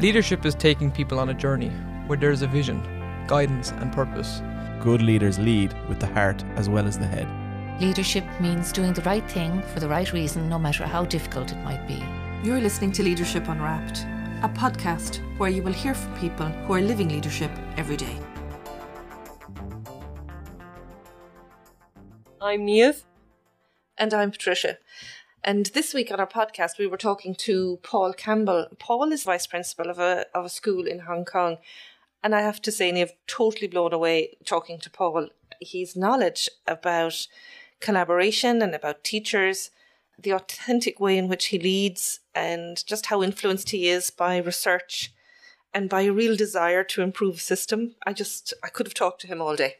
Leadership is taking people on a journey where there's a vision, guidance, and purpose. Good leaders lead with the heart as well as the head. Leadership means doing the right thing for the right reason, no matter how difficult it might be. You're listening to Leadership Unwrapped, a podcast where you will hear from people who are living leadership every day. I'm Niamh. And I'm Patricia. And this week on our podcast, we were talking to Paul Campbell. Paul is vice principal of a of a school in Hong Kong, and I have to say, I've totally blown away talking to Paul. His knowledge about collaboration and about teachers, the authentic way in which he leads, and just how influenced he is by research and by a real desire to improve system. I just I could have talked to him all day.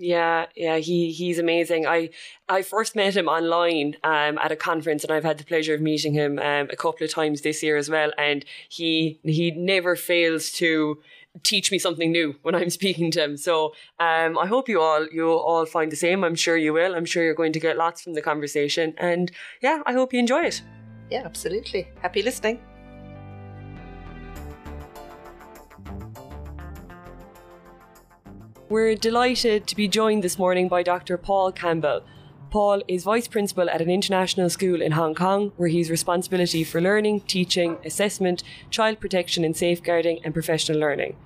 Yeah, yeah, he he's amazing. I I first met him online um, at a conference, and I've had the pleasure of meeting him um, a couple of times this year as well. And he he never fails to teach me something new when I'm speaking to him. So um, I hope you all you all find the same. I'm sure you will. I'm sure you're going to get lots from the conversation, and yeah, I hope you enjoy it. Yeah, absolutely. Happy listening. We're delighted to be joined this morning by Dr. Paul Campbell. Paul is Vice Principal at an international school in Hong Kong, where he's responsibility for learning, teaching, assessment, child protection and safeguarding, and professional learning.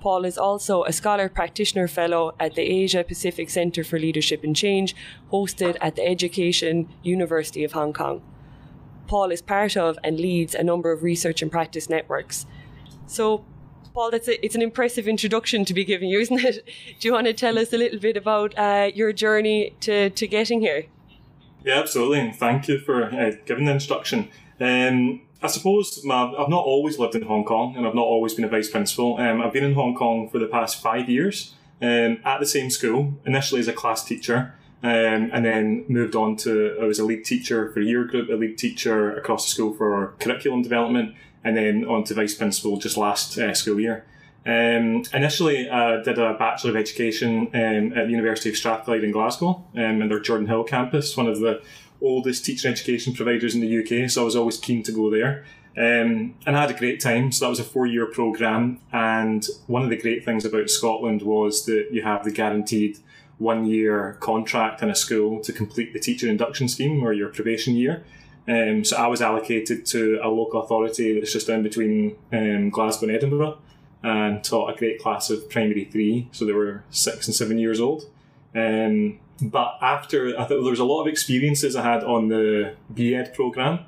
Paul is also a Scholar Practitioner Fellow at the Asia Pacific Centre for Leadership and Change, hosted at the Education University of Hong Kong. Paul is part of and leads a number of research and practice networks. So, Paul, that's a, it's an impressive introduction to be giving you, isn't it? Do you want to tell us a little bit about uh, your journey to, to getting here? Yeah, absolutely. And thank you for uh, giving the introduction. Um, I suppose my, I've not always lived in Hong Kong and I've not always been a vice principal. Um, I've been in Hong Kong for the past five years um, at the same school, initially as a class teacher. Um, and then moved on to I was a lead teacher for a year group, a lead teacher across the school for curriculum development, and then on to vice principal just last uh, school year. Um, initially, I uh, did a Bachelor of Education um, at the University of Strathclyde in Glasgow, um, in their Jordanhill campus, one of the oldest teaching education providers in the UK, so I was always keen to go there. Um, and I had a great time. So that was a four year programme. And one of the great things about Scotland was that you have the guaranteed one year contract in a school to complete the teacher induction scheme or your probation year. Um, so I was allocated to a local authority that's just down between um, Glasgow and Edinburgh and taught a great class of primary three. So they were six and seven years old. Um, but after, I thought there was a lot of experiences I had on the BEd programme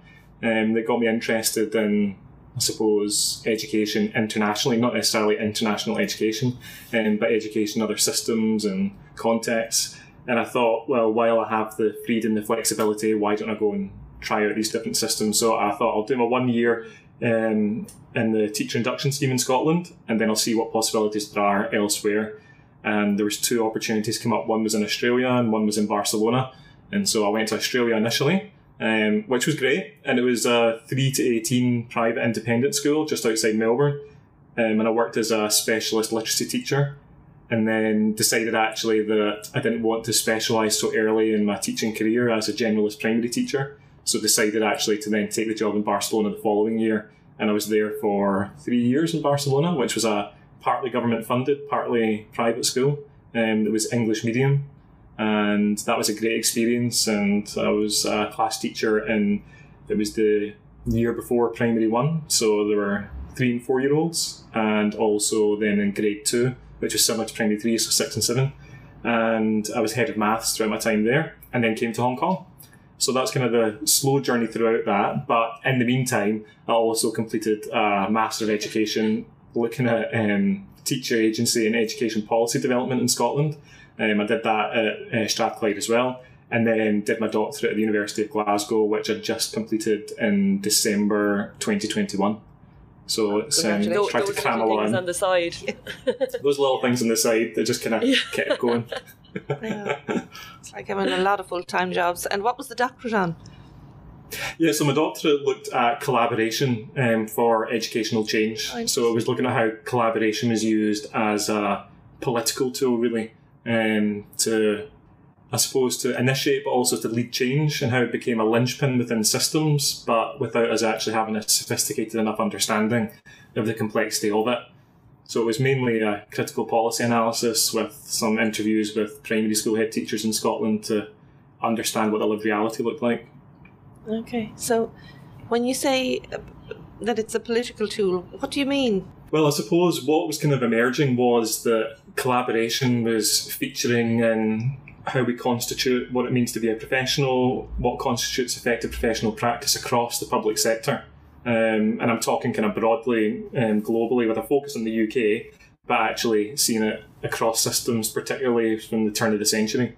um, that got me interested in, I suppose, education internationally, not necessarily international education, um, but education, in other systems and contexts. And I thought, well, while I have the freedom, the flexibility, why don't I go and try out these different systems. So I thought I'll do my one year um, in the teacher induction scheme in Scotland, and then I'll see what possibilities there are elsewhere. And there was two opportunities come up. One was in Australia, and one was in Barcelona. And so I went to Australia initially, um, which was great. And it was a three to eighteen private independent school just outside Melbourne. Um, and I worked as a specialist literacy teacher and then decided actually that I didn't want to specialise so early in my teaching career as a generalist primary teacher. So decided actually to then take the job in Barcelona the following year. And I was there for three years in Barcelona, which was a partly government funded, partly private school. Um, it was English medium. And that was a great experience. And I was a class teacher and it was the year before primary one. So there were three and four year olds. And also then in grade two, which was similar to primary three, so six and seven. And I was head of maths throughout my time there and then came to Hong Kong so that's kind of the slow journey throughout that. But in the meantime, I also completed a Master of Education looking at um, teacher agency and education policy development in Scotland. Um, I did that at uh, Strathclyde as well. And then did my doctorate at the University of Glasgow, which I just completed in December 2021. So it's um, trying to cram along. on the side. those little things on the side that just kind of yeah. kept going. yeah. It's like having a lot of full time jobs. And what was the doctorate on? Yeah, so my doctorate looked at collaboration um, for educational change. Oh, so it was looking at how collaboration is used as a political tool, really, um, to I suppose, to initiate, but also to lead change and how it became a linchpin within systems, but without us actually having a sophisticated enough understanding of the complexity of it. So it was mainly a critical policy analysis with some interviews with primary school head teachers in Scotland to understand what the lived reality looked like. Okay, so when you say that it's a political tool, what do you mean? Well, I suppose what was kind of emerging was that collaboration was featuring in how we constitute what it means to be a professional, what constitutes effective professional practice across the public sector. Um, and I'm talking kind of broadly um, globally with a focus on the UK, but actually seeing it across systems, particularly from the turn of the century.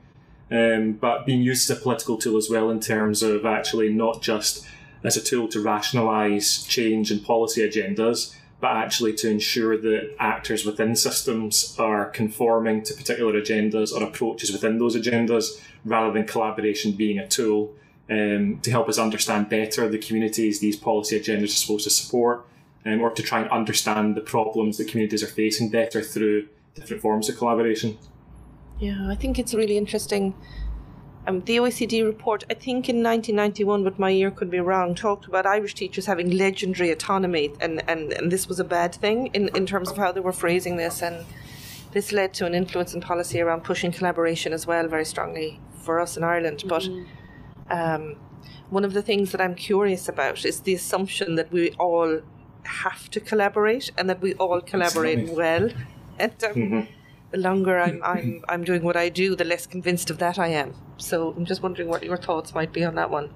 Um, but being used as a political tool as well in terms of actually not just as a tool to rationalise change and policy agendas, but actually to ensure that actors within systems are conforming to particular agendas or approaches within those agendas rather than collaboration being a tool um, to help us understand better the communities these policy agendas are supposed to support um, or to try and understand the problems that communities are facing better through different forms of collaboration. Yeah, I think it's really interesting um, the OECD report, I think in 1991, but my year could be wrong, talked about Irish teachers having legendary autonomy, and, and, and this was a bad thing in, in terms of how they were phrasing this. And this led to an influence in policy around pushing collaboration as well, very strongly for us in Ireland. But um, one of the things that I'm curious about is the assumption that we all have to collaborate and that we all collaborate well. And um, Mhm. the longer I'm, I'm, I'm doing what I do, the less convinced of that I am. So I'm just wondering what your thoughts might be on that one.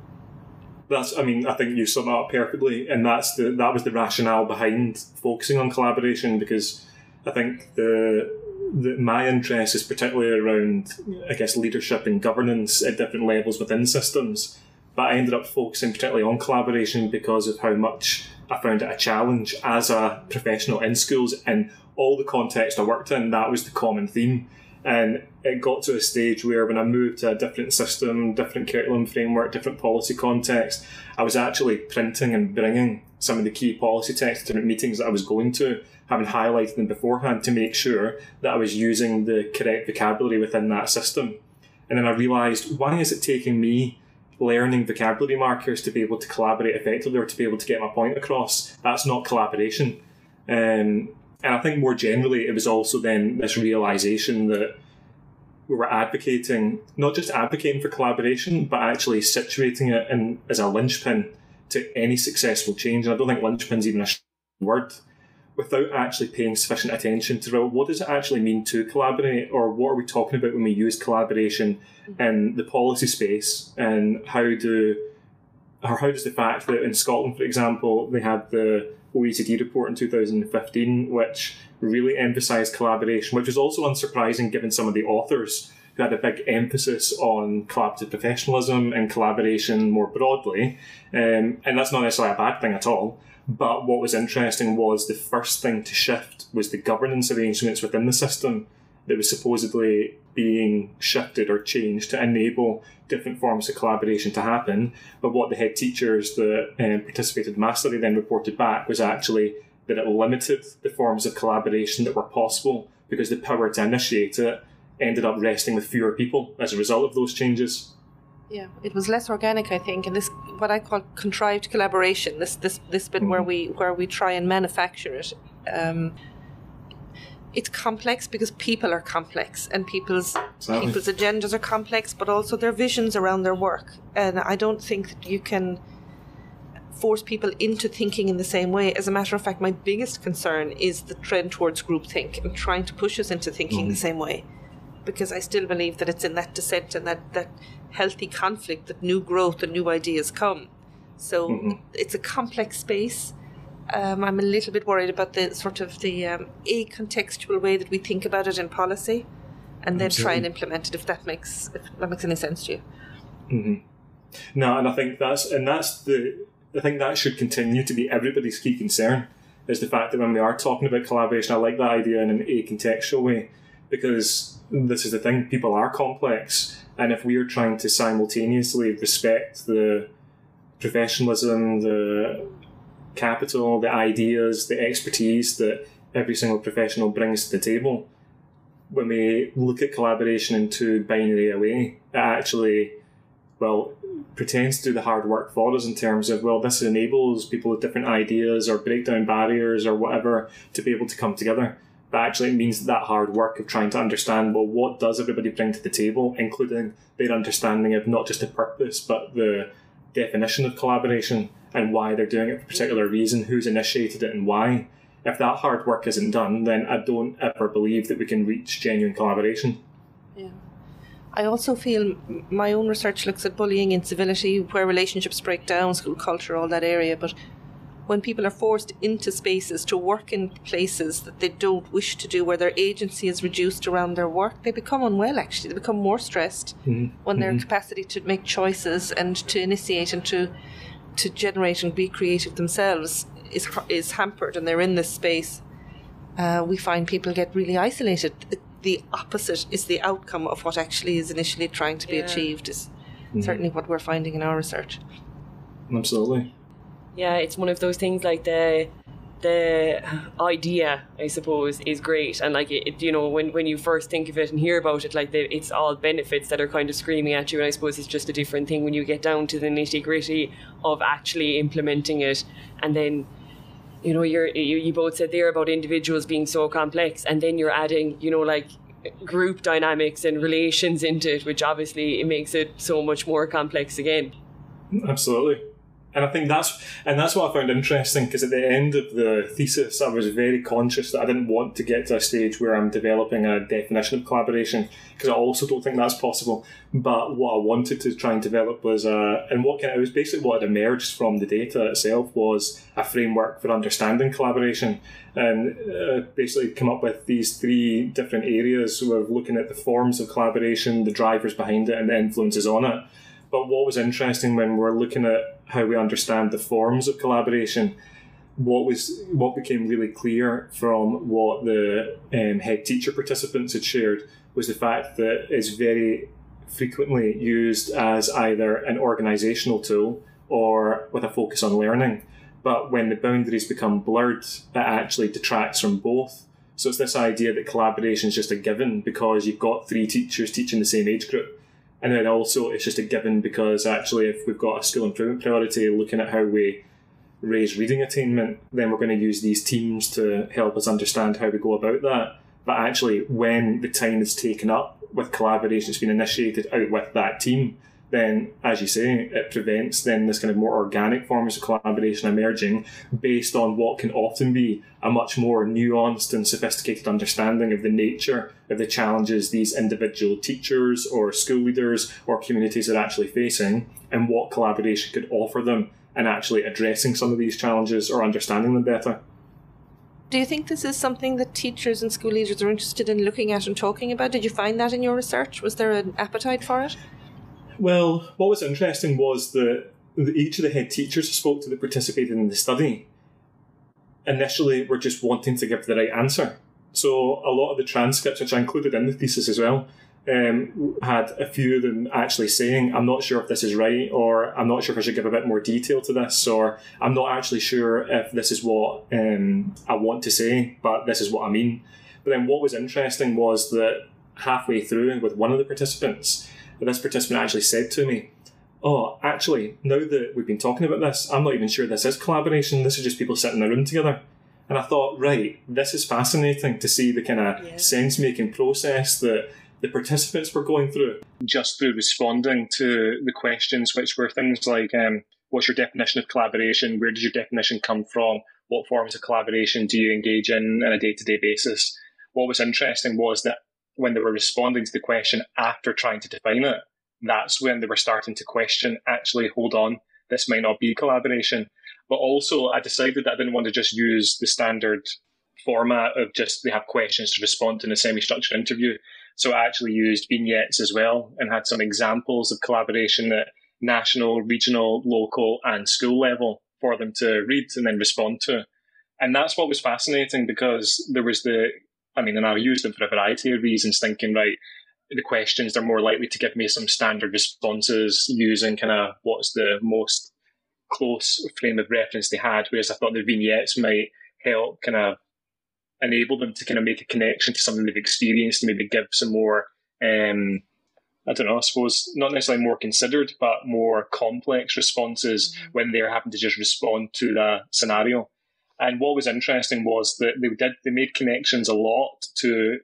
That's, I mean, I think you sum up perfectly, and that's the that was the rationale behind focusing on collaboration because I think the the my interest is particularly around, I guess, leadership and governance at different levels within systems. But I ended up focusing particularly on collaboration because of how much I found it a challenge as a professional in schools and all the context I worked in. That was the common theme. And it got to a stage where when I moved to a different system, different curriculum framework, different policy context, I was actually printing and bringing some of the key policy texts to meetings that I was going to, having highlighted them beforehand to make sure that I was using the correct vocabulary within that system. And then I realised, why is it taking me learning vocabulary markers to be able to collaborate effectively or to be able to get my point across? That's not collaboration. Um, and I think more generally, it was also then this realization that we were advocating, not just advocating for collaboration, but actually situating it in, as a linchpin to any successful change. And I don't think linchpin's even a word. Without actually paying sufficient attention to well, what does it actually mean to collaborate, or what are we talking about when we use collaboration in the policy space, and how do or how does the fact that in Scotland, for example, they had the OECD report in 2015, which really emphasised collaboration, which was also unsurprising given some of the authors who had a big emphasis on collaborative professionalism and collaboration more broadly. Um, and that's not necessarily a bad thing at all. But what was interesting was the first thing to shift was the governance arrangements within the system that was supposedly being shifted or changed to enable different forms of collaboration to happen. But what the head teachers that um, participated massively then reported back was actually that it limited the forms of collaboration that were possible because the power to initiate it ended up resting with fewer people as a result of those changes. Yeah, it was less organic, I think, and this what I call contrived collaboration. This this this bit where we where we try and manufacture it. Um, it's complex because people are complex and people's people's agendas are complex, but also their visions around their work. And I don't think that you can force people into thinking in the same way. As a matter of fact, my biggest concern is the trend towards groupthink and trying to push us into thinking the same way. Because I still believe that it's in that dissent and that, that healthy conflict that new growth and new ideas come. So it's a complex space. Um, I'm a little bit worried about the sort of the um, a contextual way that we think about it in policy, and then try and implement it if that makes if that makes any sense to you. No, and I think that's and that's the I think that should continue to be everybody's key concern is the fact that when we are talking about collaboration, I like that idea in an a contextual way because this is the thing: people are complex, and if we are trying to simultaneously respect the professionalism, the capital, the ideas, the expertise that every single professional brings to the table, when we look at collaboration in too binary a way, it actually, well, pretends to do the hard work for us in terms of, well, this enables people with different ideas or break down barriers or whatever to be able to come together. But actually, it means that hard work of trying to understand, well, what does everybody bring to the table, including their understanding of not just the purpose, but the definition of collaboration and why they're doing it for a particular reason, who's initiated it and why. If that hard work isn't done, then I don't ever believe that we can reach genuine collaboration. Yeah. I also feel my own research looks at bullying, incivility, where relationships break down, school culture, all that area. But when people are forced into spaces to work in places that they don't wish to do, where their agency is reduced around their work, they become unwell actually. They become more stressed Mhm. when their Mhm. capacity to make choices and to initiate and to to generate and be creative themselves is is hampered and they're in this space. Uh, we find people get really isolated. The opposite is the outcome of what actually is initially trying to be Yeah. achieved. Is Mhm. certainly what we're finding in our research. Absolutely. Yeah, it's one of those things like the the idea, I suppose, is great, and like it, you know, when when you first think of it and hear about it, like the, it's all benefits that are kind of screaming at you, and I suppose it's just a different thing when you get down to the nitty gritty of actually implementing it, and then. You know, you're you, you both said there about individuals being so complex, and then you're adding, you know, like group dynamics and relations into it, which obviously it makes it so much more complex again. Absolutely. And I think that's and that's what I found interesting because at the end of the thesis, I was very conscious that I didn't want to get to a stage where I'm developing a definition of collaboration because I also don't think that's possible. But what I wanted to try and develop was a and what kind of, it was basically what had emerged from the data itself was a framework for understanding collaboration and uh, basically come up with these three different areas. We're looking at the forms of collaboration, the drivers behind it, and the influences on it. But what was interesting when we're looking at how we understand the forms of collaboration, what was what became really clear from what the um, head teacher participants had shared was the fact that it's very frequently used as either an organizational tool or with a focus on learning. But when the boundaries become blurred, it actually detracts from both. So it's this idea that collaboration is just a given because you've got three teachers teaching the same age group. And then also it's just a given because actually if we've got a school improvement priority looking at how we raise reading attainment, then we're going to use these teams to help us understand how we go about that. But actually when the time is taken up with collaboration that's been initiated out with that team, then as you say, it prevents then this kind of more organic forms of collaboration emerging based on what can often be a much more nuanced and sophisticated understanding of the nature of the challenges these individual teachers or school leaders or communities are actually facing and what collaboration could offer them in actually addressing some of these challenges or understanding them better. Do you think this is something that teachers and school leaders are interested in looking at and talking about? Did you find that in your research? Was there an appetite for it? Well, what was interesting was that each of the head teachers who spoke to that participated in the study initially were just wanting to give the right answer. So a lot of the transcripts, which I included in the thesis as well, um, had a few of them actually saying, I'm not sure if this is right, or I'm not sure if I should give a bit more detail to this, or I'm not actually sure if this is what um, I want to say, but this is what I mean. But then what was interesting was that halfway through with one of the participants, this participant actually said to me, Oh, actually, now that we've been talking about this, I'm not even sure this is collaboration. This is just people sitting in a room together. And I thought, right, this is fascinating to see the kind of Yeah. sense making process that the participants were going through. Just through responding to the questions, which were things like, um, what's your definition of collaboration? Where does your definition come from? What forms of collaboration do you engage in on a day to day basis? What was interesting was that when they were responding to the question after trying to define it, that's when they were starting to question actually, hold on, this might not be collaboration. But also, I decided that I didn't want to just use the standard format of just they have questions to respond to in a semi structured interview. So I actually used vignettes as well and had some examples of collaboration at national, regional, local, and school level for them to read and then respond to. And that's what was fascinating because there was the, I mean, and I used them for a variety of reasons, thinking, right, the questions are more likely to give me some standard responses using kind of what's the most close frame of reference they had, whereas I thought the vignettes might help kind of enable them to kind of make a connection to something they've experienced, maybe give some more, um, I don't know, I suppose not necessarily more considered, but more complex responses mm-hmm. when they're having to just respond to the scenario. And what was interesting was that they did they made connections a lot to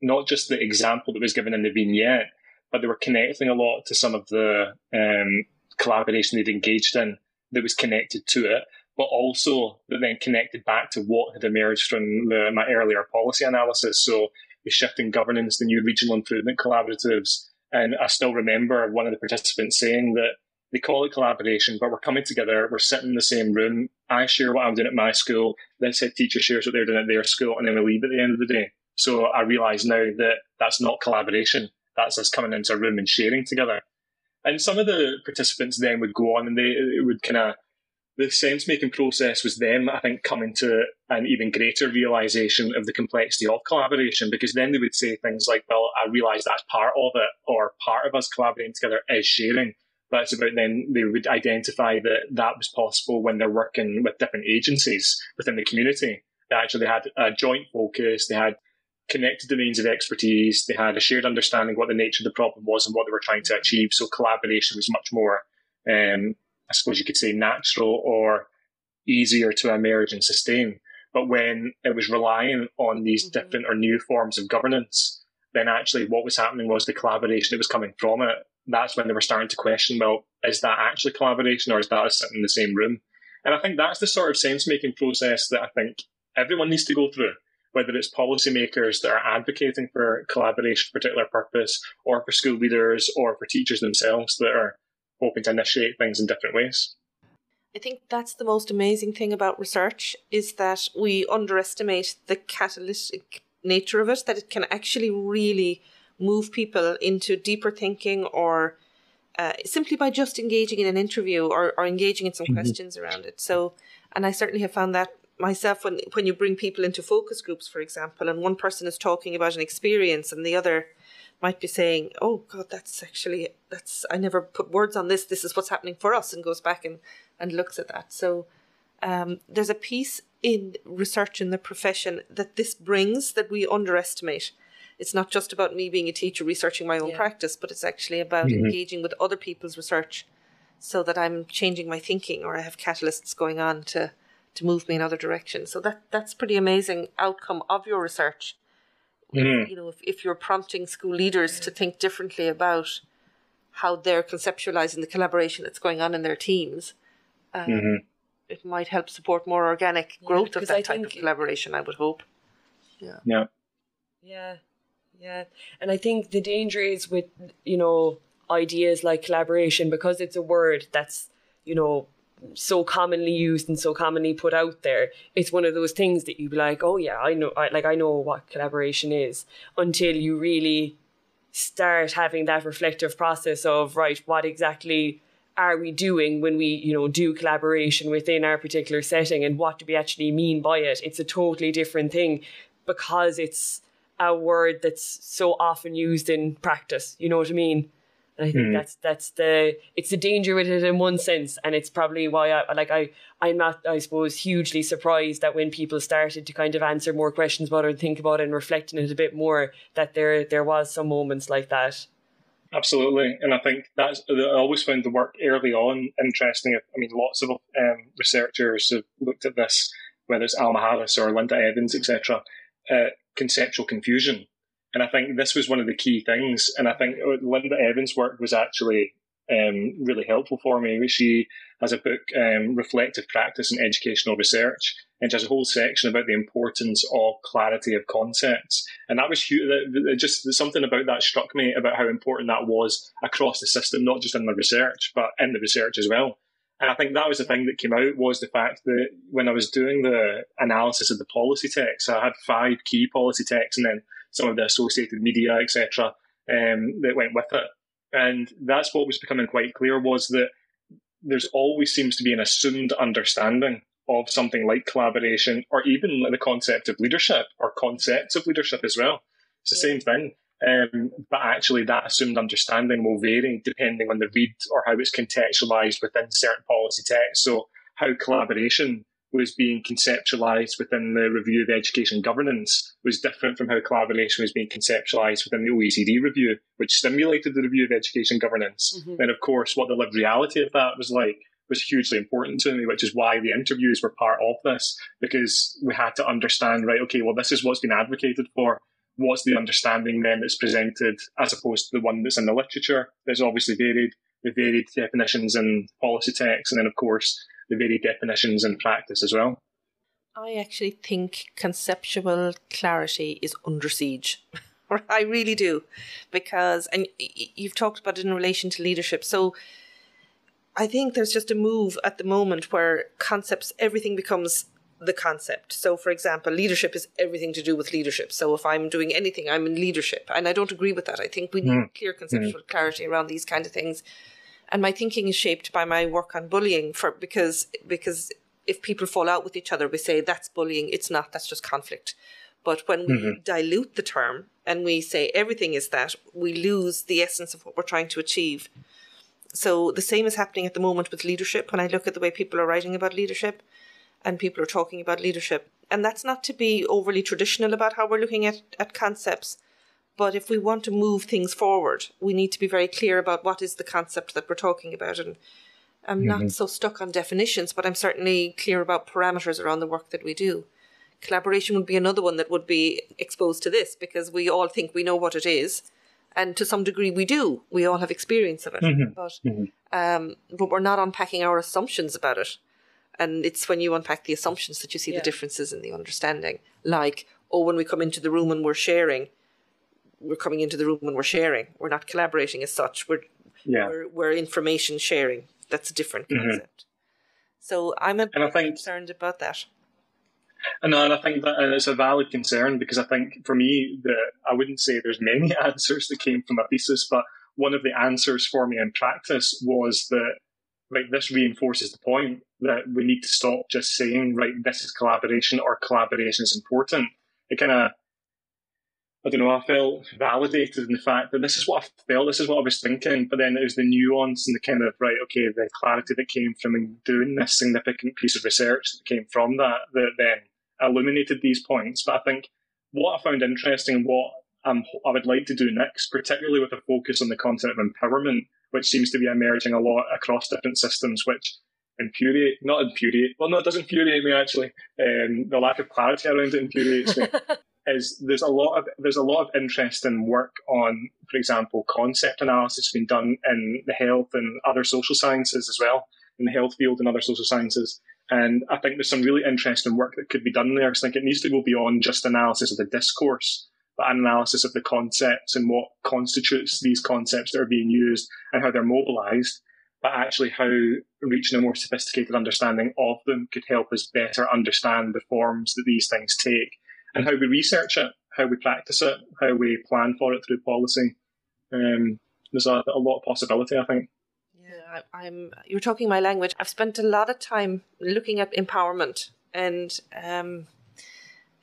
not just the example that was given in the vignette, but they were connecting a lot to some of the um, collaboration they'd engaged in that was connected to it, but also that then connected back to what had emerged from the, my earlier policy analysis. So the shifting governance, the new regional improvement collaboratives. And I still remember one of the participants saying that they call it collaboration, but we're coming together, we're sitting in the same room. I share what I'm doing at my school, then said teacher shares what they're doing at their school, and then we leave at the end of the day. So I realise now that that's not collaboration. That's us coming into a room and sharing together. And some of the participants then would go on and they would kind of the sense making process was them, I think, coming to an even greater realization of the complexity of collaboration because then they would say things like, well, I realize that's part of it, or part of us collaborating together is sharing. But it's about then they would identify that that was possible when they're working with different agencies within the community. They actually had a joint focus, they had connected domains of expertise, they had a shared understanding what the nature of the problem was and what they were trying to achieve. So collaboration was much more, um, I suppose you could say, natural or easier to emerge and sustain. But when it was relying on these mm-hmm. different or new forms of governance, then actually what was happening was the collaboration that was coming from it. That's when they were starting to question, well, is that actually collaboration or is that us sitting in the same room? And I think that's the sort of sense making process that I think everyone needs to go through whether it's policymakers that are advocating for collaboration for a particular purpose, or for school leaders, or for teachers themselves that are hoping to initiate things in different ways. I think that's the most amazing thing about research is that we underestimate the catalytic nature of it, that it can actually really move people into deeper thinking or uh, simply by just engaging in an interview or, or engaging in some mm-hmm. questions around it. So, and I certainly have found that myself when when you bring people into focus groups for example and one person is talking about an experience and the other might be saying oh god that's actually that's i never put words on this this is what's happening for us and goes back and and looks at that so um, there's a piece in research in the profession that this brings that we underestimate it's not just about me being a teacher researching my own yeah. practice but it's actually about mm-hmm. engaging with other people's research so that i'm changing my thinking or i have catalysts going on to to move me in other directions. So that that's pretty amazing outcome of your research. Mm-hmm. You know, if, if you're prompting school leaders to think differently about how they're conceptualizing the collaboration that's going on in their teams, um, mm-hmm. it might help support more organic growth yeah, of that I type of collaboration. I would hope. Yeah. Yeah. Yeah. Yeah. And I think the danger is with you know ideas like collaboration because it's a word that's you know so commonly used and so commonly put out there it's one of those things that you be like oh yeah i know I, like i know what collaboration is until you really start having that reflective process of right what exactly are we doing when we you know do collaboration within our particular setting and what do we actually mean by it it's a totally different thing because it's a word that's so often used in practice you know what i mean and I think mm. that's that's the it's the danger with it in one sense, and it's probably why I like I I'm not I suppose hugely surprised that when people started to kind of answer more questions about it and think about it and reflect on it a bit more, that there there was some moments like that. Absolutely, and I think that's I always found the work early on interesting. I mean, lots of um, researchers have looked at this, whether it's Alma Harris or Linda Evans, etc. Uh, conceptual confusion and I think this was one of the key things. And I think Linda Evans' work was actually um, really helpful for me. She has a book, um, Reflective Practice and Educational Research, and she has a whole section about the importance of clarity of concepts. And that was huge. Just something about that struck me about how important that was across the system, not just in the research, but in the research as well. And I think that was the thing that came out was the fact that when I was doing the analysis of the policy text, I had five key policy texts and then some of the associated media, etc., um, that went with it. And that's what was becoming quite clear was that there's always seems to be an assumed understanding of something like collaboration or even the concept of leadership or concepts of leadership as well. It's the yeah. same thing. Um, but actually, that assumed understanding will vary depending on the read or how it's contextualized within certain policy texts. So, how collaboration was being conceptualized within the review of education governance was different from how collaboration was being conceptualized within the OECD review, which stimulated the review of education governance. Mm-hmm. And of course, what the lived reality of that was like was hugely important to me, which is why the interviews were part of this, because we had to understand, right, okay, well, this is what's been advocated for. What's the understanding then that's presented as opposed to the one that's in the literature? There's obviously varied, the varied definitions in policy texts, and then, of course, the varied definitions in practice as well. I actually think conceptual clarity is under siege. I really do, because and you've talked about it in relation to leadership. So I think there's just a move at the moment where concepts, everything becomes the concept. So, for example, leadership is everything to do with leadership. So, if I'm doing anything, I'm in leadership. And I don't agree with that. I think we need mm. clear conceptual mm. clarity around these kind of things. And my thinking is shaped by my work on bullying for because because if people fall out with each other, we say that's bullying. It's not, that's just conflict. But when mm-hmm. we dilute the term and we say everything is that, we lose the essence of what we're trying to achieve. So the same is happening at the moment with leadership. When I look at the way people are writing about leadership and people are talking about leadership, and that's not to be overly traditional about how we're looking at, at concepts. But if we want to move things forward, we need to be very clear about what is the concept that we're talking about. And I'm mm-hmm. not so stuck on definitions, but I'm certainly clear about parameters around the work that we do. Collaboration would be another one that would be exposed to this because we all think we know what it is and to some degree we do. We all have experience of it, mm-hmm. but mm-hmm. Um, but we're not unpacking our assumptions about it. And it's when you unpack the assumptions that you see yeah. the differences in the understanding. Like, oh, when we come into the room and we're sharing, we're coming into the room and we're sharing. We're not collaborating as such. We're yeah. we're, we're information sharing. That's a different mm-hmm. concept. So I'm a bit concerned about that. And, and I think that it's a valid concern because I think for me, the, I wouldn't say there's many answers that came from a thesis, but one of the answers for me in practice was that like this reinforces the point that we need to stop just saying right this is collaboration or collaboration is important. It kind of I don't know, I felt validated in the fact that this is what I felt, this is what I was thinking, but then it was the nuance and the kind of, right, okay, the clarity that came from doing this significant piece of research that came from that, that then illuminated these points. But I think what I found interesting, what I would like to do next, particularly with a focus on the concept of empowerment, which seems to be emerging a lot across different systems, which infuriate, not infuriate, well, no, it does infuriate me actually. Um, the lack of clarity around it infuriates me. is there's a lot of there's a lot of interesting work on, for example, concept analysis being done in the health and other social sciences as well, in the health field and other social sciences. And I think there's some really interesting work that could be done there. I think it needs to go beyond just analysis of the discourse, but an analysis of the concepts and what constitutes these concepts that are being used and how they're mobilized. But actually, how reaching a more sophisticated understanding of them could help us better understand the forms that these things take and how we research it, how we practice it, how we plan for it through policy. Um, there's a, a, lot of possibility, I think. Yeah, I, am You're talking my language. I've spent a lot of time looking at empowerment, and um,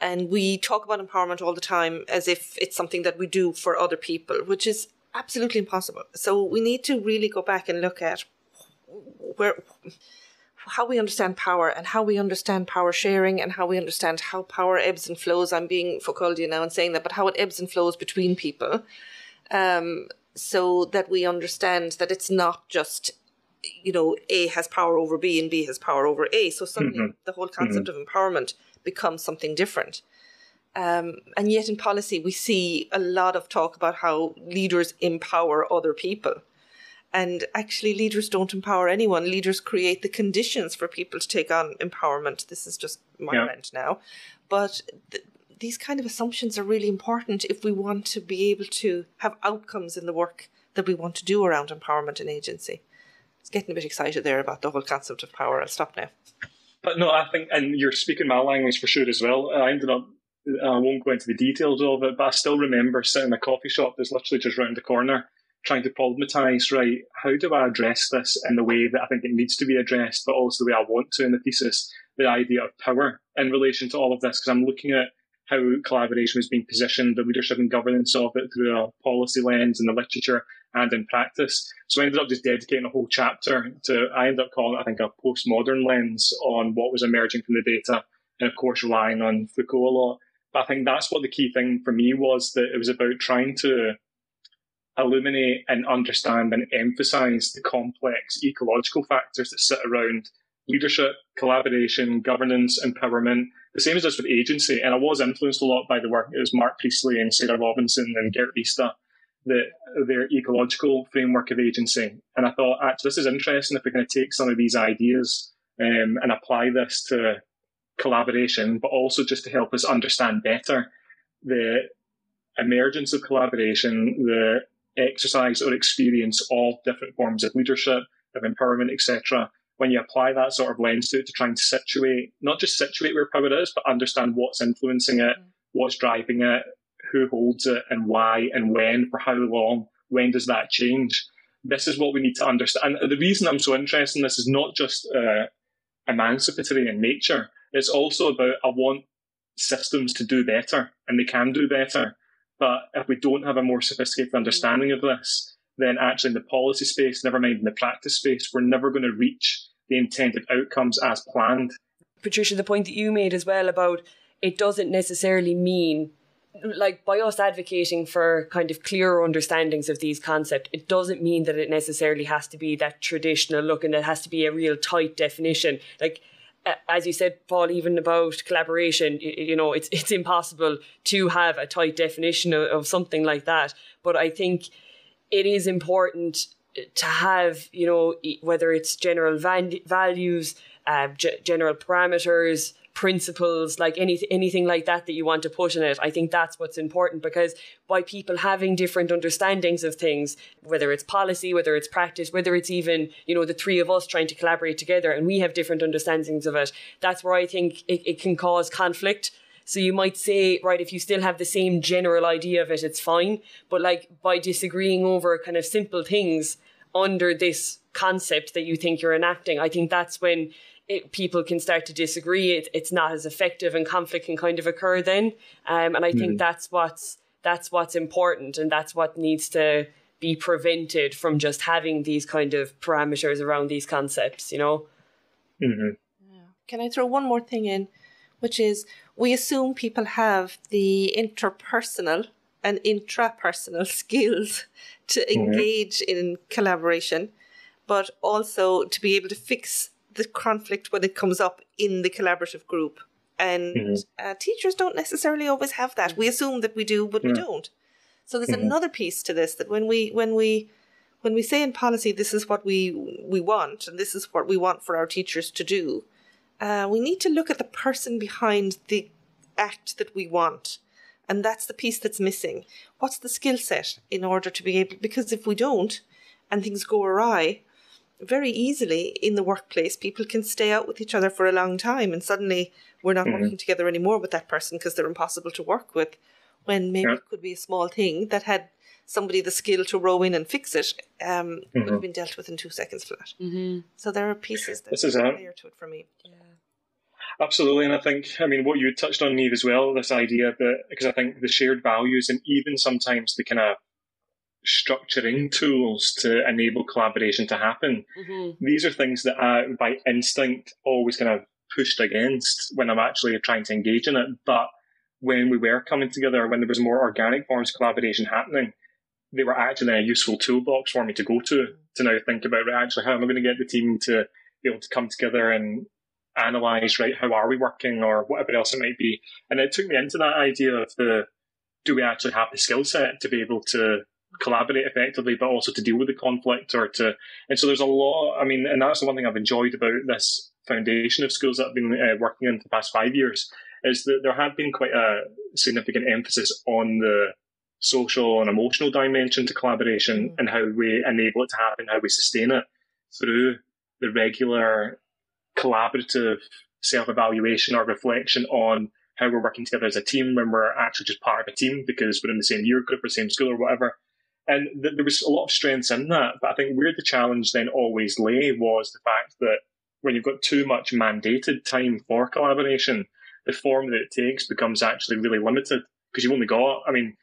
and we talk about empowerment all the time as if it's something that we do for other people, which is absolutely impossible. So we need to really go back and look at where how we understand power and how we understand power sharing and how we understand how power ebbs and flows. I'm being Foucauldian now and saying that, but how it ebbs and flows between people. Um, so that we understand that it's not just, you know, A has power over B and B has power over A. So suddenly mm-hmm. the whole concept mm-hmm. of empowerment becomes something different. Um, and yet in policy, we see a lot of talk about how leaders empower other people. And actually, leaders don't empower anyone. Leaders create the conditions for people to take on empowerment. This is just my yeah. rant now. But th- these kind of assumptions are really important if we want to be able to have outcomes in the work that we want to do around empowerment and agency. It's getting a bit excited there about the whole concept of power. I'll stop now. But no, I think, and you're speaking my language for sure as well. I ended up, I won't go into the details of it, but I still remember sitting in a coffee shop that's literally just round the corner trying to problematize, right, how do I address this in the way that I think it needs to be addressed, but also the way I want to in the thesis, the idea of power in relation to all of this, because I'm looking at how collaboration was being positioned, the leadership and governance of it through a policy lens in the literature and in practice. So I ended up just dedicating a whole chapter to, I ended up calling it, I think, a postmodern lens on what was emerging from the data, and of course relying on Foucault a lot. But I think that's what the key thing for me was that it was about trying to illuminate and understand and emphasize the complex ecological factors that sit around leadership, collaboration, governance, empowerment. The same as this with agency. And I was influenced a lot by the work. Was Mark Priestley and Sarah Robinson and Gert the, their ecological framework of agency. And I thought, actually, this is interesting if we're going to take some of these ideas um, and apply this to collaboration, but also just to help us understand better the emergence of collaboration, the exercise or experience of different forms of leadership, of empowerment, etc. When you apply that sort of lens to it to try and situate, not just situate where power is, but understand what's influencing it, what's driving it, who holds it, and why, and when, for how long, when does that change? This is what we need to understand. And the reason I'm so interested in this is not just uh, emancipatory in nature. It's also about I want systems to do better, and they can do better. But if we don't have a more sophisticated understanding of this, then actually in the policy space, never mind in the practice space, we're never going to reach the intended outcomes as planned. Patricia, the point that you made as well about it doesn't necessarily mean like by us advocating for kind of clearer understandings of these concepts, it doesn't mean that it necessarily has to be that traditional look and it has to be a real tight definition. Like as you said, Paul, even about collaboration, you, know, it's it's impossible to have a tight definition of, of something like that. But I think it is important to have, you know, whether it's general van- values, uh, g- general parameters, principles, like any, anything like that that you want to put in it. I think that's what's important because by people having different understandings of things, whether it's policy, whether it's practice, whether it's even, you know, the three of us trying to collaborate together and we have different understandings of it, that's where I think it, it can cause conflict. So you might say, right, if you still have the same general idea of it, it's fine. But like by disagreeing over kind of simple things under this concept that you think you're enacting, I think that's when it, people can start to disagree. It, it's not as effective, and conflict can kind of occur then. Um, and I think mm. that's what's that's what's important, and that's what needs to be prevented from just having these kind of parameters around these concepts. You know. Mm-hmm. Yeah. Can I throw one more thing in, which is we assume people have the interpersonal and intrapersonal skills to engage mm-hmm. in collaboration, but also to be able to fix the conflict when it comes up in the collaborative group. And mm-hmm. uh, teachers don't necessarily always have that. We assume that we do, but we don't. So there's mm-hmm. another piece to this that when we when we when we say in policy this is what we we want and this is what we want for our teachers to do, uh, we need to look at the person behind the act that we want. And that's the piece that's missing. What's the skill set in order to be able? Because if we don't, and things go awry, very easily in the workplace, people can stay out with each other for a long time, and suddenly we're not mm-hmm. working together anymore with that person because they're impossible to work with. When maybe yeah. it could be a small thing that had somebody the skill to row in and fix it um, mm-hmm. would have been dealt with in two seconds flat. Mm-hmm. So there are pieces that this is a layer to it for me. Yeah. Absolutely, and I think I mean what you touched on, Niamh, as well. This idea that because I think the shared values and even sometimes the kind of structuring tools to enable collaboration to happen. Mm-hmm. These are things that I, by instinct, always kind of pushed against when I'm actually trying to engage in it. But when we were coming together, when there was more organic forms of collaboration happening, they were actually a useful toolbox for me to go to to now think about right, actually how am I going to get the team to be able to come together and analyze right how are we working or whatever else it might be. And it took me into that idea of the do we actually have the skill set to be able to collaborate effectively, but also to deal with the conflict or to. And so there's a lot. I mean, and that's the one thing I've enjoyed about this foundation of schools that I've been uh, working in for the past five years is that there had been quite a significant emphasis on the social and emotional dimension to collaboration mm. and how we enable it to happen, how we sustain it through the regular collaborative self-evaluation or reflection on how we're working together as a team when we're actually just part of a team because we're in the same year group or same school or whatever. And th- there was a lot of strengths in that. But I think where the challenge then always lay was the fact that when you've got too much mandated time for collaboration, the form that it takes becomes actually really limited because you've only got, I mean,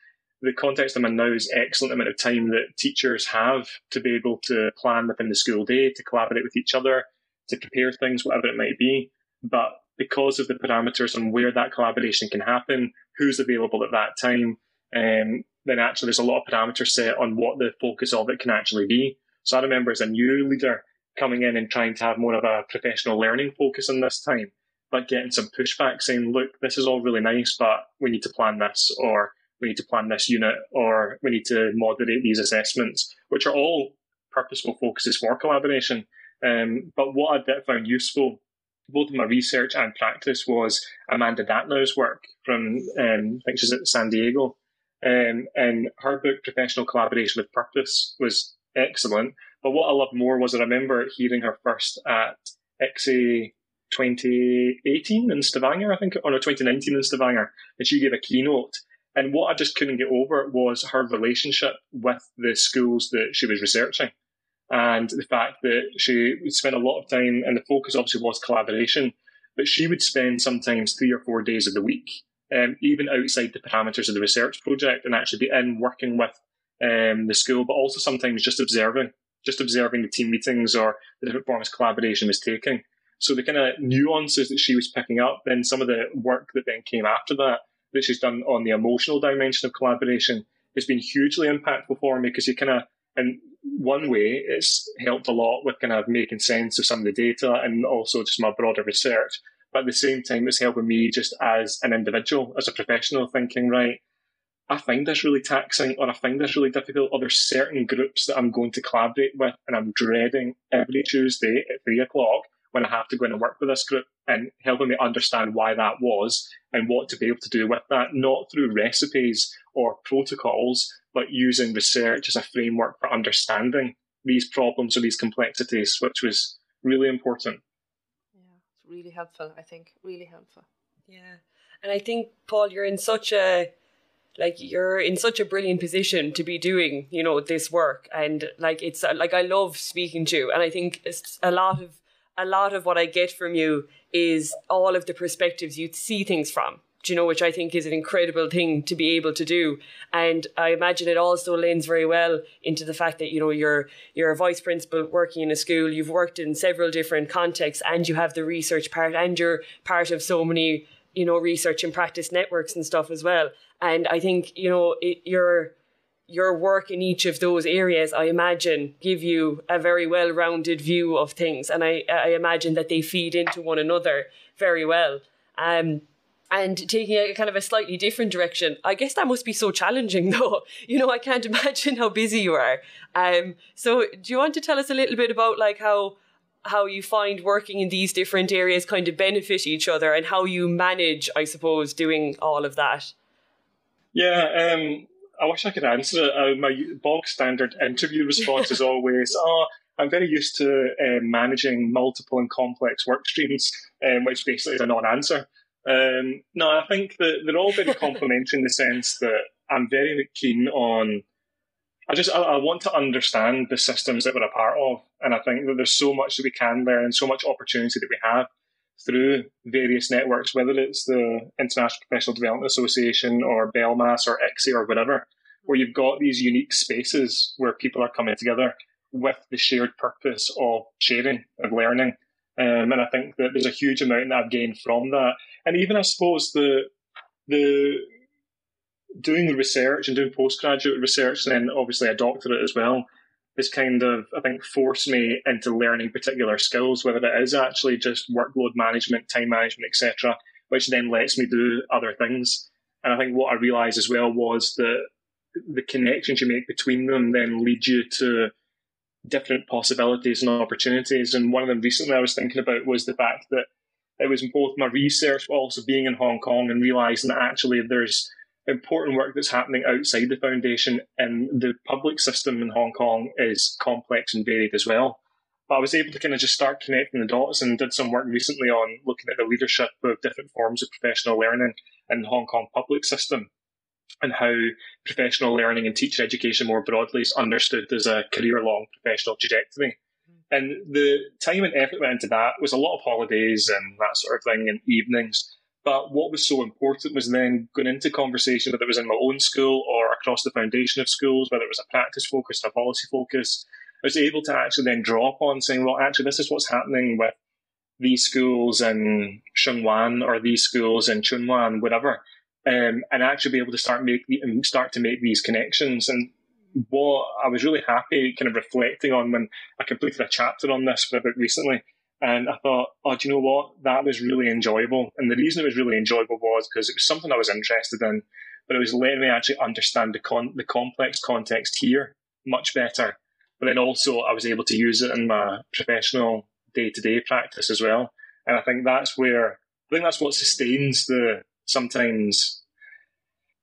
the context I'm in now is excellent amount of time that teachers have to be able to plan within the school day, to collaborate with each other, to prepare things, whatever it might be. But because of the parameters on where that collaboration can happen, who's available at that time, um, then actually there's a lot of parameters set on what the focus of it can actually be. So I remember as a new leader coming in and trying to have more of a professional learning focus on this time, but getting some pushback saying, look, this is all really nice, but we need to plan this, or we need to plan this unit, or we need to moderate these assessments, which are all purposeful focuses for collaboration. Um, but what I found useful, both in my research and practice, was Amanda Datnow's work from, um, I think she's at San Diego. Um, and her book, Professional Collaboration with Purpose, was excellent. But what I loved more was I remember hearing her first at ICSEI 2018 in Stavanger, I think, or no, 2019 in Stavanger, and she gave a keynote. And what I just couldn't get over was her relationship with the schools that she was researching. And the fact that she spent a lot of time, and the focus obviously was collaboration, but she would spend sometimes three or four days of the week, um, even outside the parameters of the research project, and actually be in working with um, the school, but also sometimes just observing, just observing the team meetings or the different forms collaboration was taking. So the kind of nuances that she was picking up, then some of the work that then came after that, that she's done on the emotional dimension of collaboration, has been hugely impactful for me because you kind of, in one way, it's helped a lot with kind of making sense of some of the data and also just my broader research. But at the same time, it's helping me just as an individual, as a professional, thinking, right, I find this really taxing or I find this really difficult, or there's certain groups that I'm going to collaborate with and I'm dreading every Tuesday at three o'clock when I have to go in and work with this group and helping me understand why that was and what to be able to do with that, not through recipes or protocols, but using research as a framework for understanding these problems or these complexities, which was really important. Yeah, it's really helpful, I think. Really helpful. Yeah. And I think, Paul, you're in such a like you're in such a brilliant position to be doing you know this work and like it's like i love speaking to you and i think it's a lot of a lot of what I get from you is all of the perspectives you see things from. Do you know, which I think is an incredible thing to be able to do. And I imagine it also lends very well into the fact that, you know, you're you're a vice principal working in a school, you've worked in several different contexts and you have the research part and you're part of so many, you know, research and practice networks and stuff as well. And I think, you know, it, you're your work in each of those areas, I imagine, give you a very well rounded view of things. And I, I imagine that they feed into one another very well. Um, and taking a kind of a slightly different direction, I guess that must be so challenging, though. You know, I can't imagine how busy you are. Um, so, do you want to tell us a little bit about like how how you find working in these different areas kind of benefit each other and how you manage, I suppose, doing all of that? Yeah, um, I wish I could answer it. Uh, my bog standard interview response is always, "Oh, I'm very used to uh, managing multiple and complex work streams," um, which basically is a non-answer. Um, no, I think that they're all very complementary in the sense that I'm very keen on. I just I, I, want to understand the systems that we're a part of, and I think that there's so much that we can learn so much opportunity that we have through various networks, whether it's the International Professional Development Association or BELMAS or ICSEI or whatever, where you've got these unique spaces where people are coming together with the shared purpose of sharing, of learning. Um, and I think that there's a huge amount that I've gained from that. And even I suppose the the doing the research and doing postgraduate research and then obviously a doctorate as well has kind of, I think, forced me into learning particular skills, whether it is actually just workload management, time management, etc., which then lets me do other things. And I think what I realized as well was that the connections you make between them then lead you to different possibilities and opportunities. And one of them recently I was thinking about was the fact that it was both my research, but also being in Hong Kong and realizing that actually there's important work that's happening outside the foundation, and the public system in Hong Kong is complex and varied as well. But I was able to kind of just start connecting the dots and did some work recently on looking at the leadership of different forms of professional learning in the Hong Kong public system and how professional learning and teacher education more broadly is understood as a career long professional trajectory. And the time and effort went into that was a lot of holidays and that sort of thing and evenings. But what was so important was then going into conversation, whether it was in my own school or across the foundation of schools, whether it was a practice focus a policy focus, I was able to actually then draw upon saying, well, actually, this is what's happening with these schools in Shunwan or these schools in Chunwan, whatever, um, and actually be able to start make start to make these connections. And what I was really happy, kind of reflecting on when I completed a chapter on this for a about recently, and I thought, oh, do you know what? That was really enjoyable. And the reason it was really enjoyable was because it was something I was interested in, but it was letting me actually understand the con- the complex context here much better. But then also I was able to use it in my professional day to day practice as well. And I think that's where I think that's what sustains the sometimes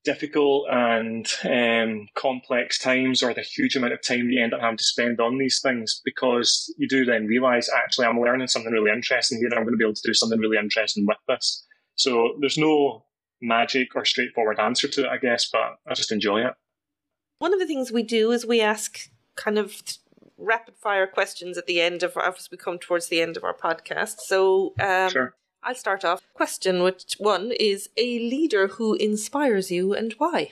difficult and um, complex times or the huge amount of time you end up having to spend on these things because you do then realize actually I'm learning something really interesting here and I'm going to be able to do something really interesting with this. So there's no magic or straightforward answer to it, I guess, but I just enjoy it. One of the things we do is we ask kind of rapid fire questions at the end of as we come towards the end of our podcast. So um, sure. I'll start off. Question which one is a leader who inspires you and why?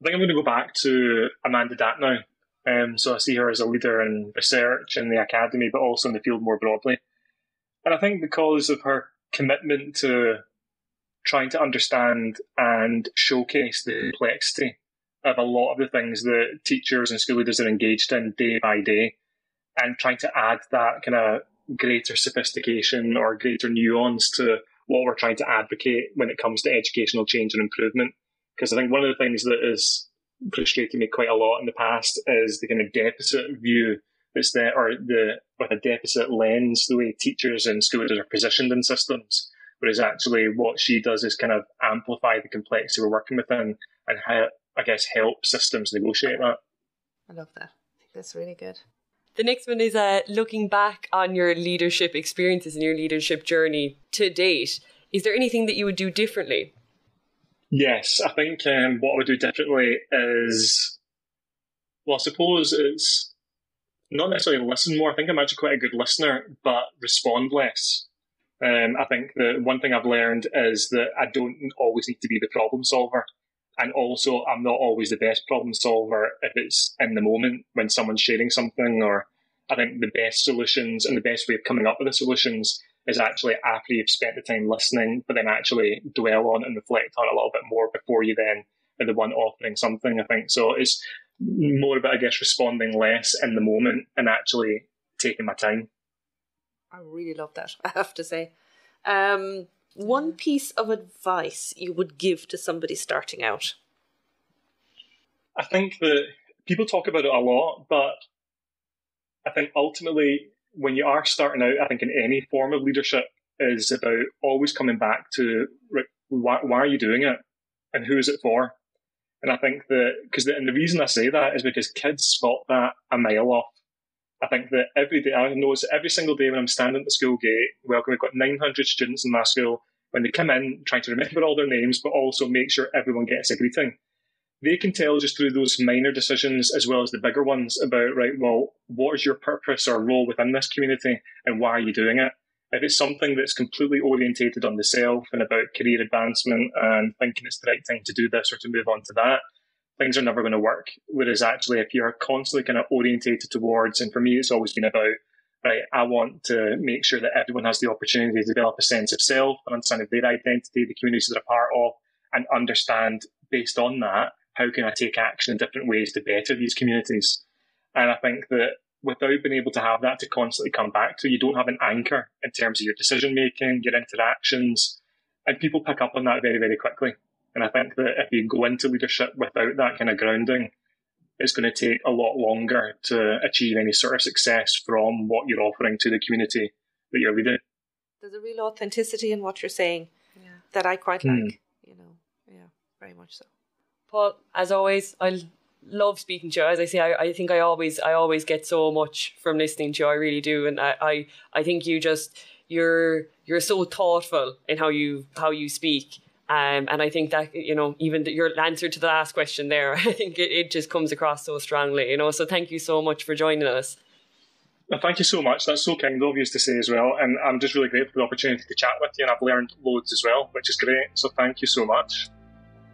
I think I'm going to go back to Amanda Datnow. Um, so I see her as a leader in research in the academy, but also in the field more broadly. And I think because of her commitment to trying to understand and showcase the complexity of a lot of the things that teachers and school leaders are engaged in day by day and trying to add that kind of greater sophistication or greater nuance to what we're trying to advocate when it comes to educational change and improvement. Because I think one of the things that has frustrated me quite a lot in the past is the kind of deficit view that's there, or the with a deficit lens, the way teachers and school leaders are positioned in systems. Whereas actually, what she does is kind of amplify the complexity we're working within and how I guess, help systems negotiate that. I love that. I think that's really good. The next one is uh, looking back on your leadership experiences and your leadership journey to date. Is there anything that you would do differently? Yes, I think um, what I would do differently is, well, I suppose it's not necessarily listen more. I think I'm actually quite a good listener, but respond less. Um, I think the one thing I've learned is that I don't always need to be the problem solver. And also, I'm not always the best problem solver if it's in the moment when someone's sharing something. Or I think the best solutions and the best way of coming up with the solutions is actually after you've spent the time listening, but then actually dwell on and reflect on a little bit more before you then are the one offering something. I think so. It's more about, I guess, responding less in the moment and actually taking my time. I really love that. I have to say. Um, one piece of advice you would give to somebody starting out? I think that people talk about it a lot, but I think ultimately, when you are starting out, I think in any form of leadership is about always coming back to why, why are you doing it and who is it for? And I think that because and the reason I say that is because kids spot that a mile off. I think that every day, I notice every single day when I'm standing at the school gate, welcome, we've got 900 students in my school, when they come in, trying to remember all their names, but also make sure everyone gets a greeting. They can tell just through those minor decisions as well as the bigger ones about, right, well, what is your purpose or role within this community and why are you doing it? If it's something that's completely orientated on the self and about career advancement and thinking it's the right thing to do this or to move on to that, things are never going to work. Whereas actually, if you're constantly kind of orientated towards, and for me, it's always been about right, I want to make sure that everyone has the opportunity to develop a sense of self, an understanding of their identity, the communities they're a part of, and understand based on that, how can I take action in different ways to better these communities? And I think that without being able to have that to constantly come back to, you don't have an anchor in terms of your decision making, your interactions, and people pick up on that very, very quickly. And I think that if you go into leadership without that kind of grounding, it's going to take a lot longer to achieve any sort of success from what you're offering to the community that you're leading. There's a real authenticity in what you're saying yeah. that I quite mm. like. You know, yeah, very much so. Paul, as always, I love speaking to you. As I say, I, I think I always I always get so much from listening to you. I really do, and I, I, I think you just you're you're so thoughtful in how you how you speak um, and I think that, you know, even the, your answer to the last question there, I think it, it just comes across so strongly, you know. So thank you so much for joining us. Well, thank you so much. That's so kind of you to say as well. And I'm just really grateful for the opportunity to chat with you. And I've learned loads as well, which is great. So thank you so much.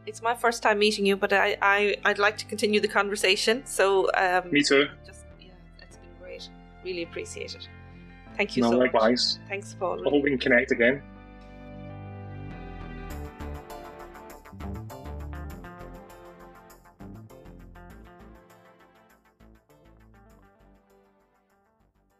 It's my first time meeting you, but I, I I'd like to continue the conversation. So um, Me too. Just yeah, it's been great. Really appreciate it. Thank you No, so likewise. much. Thanks, Paul. I hope we can connect again.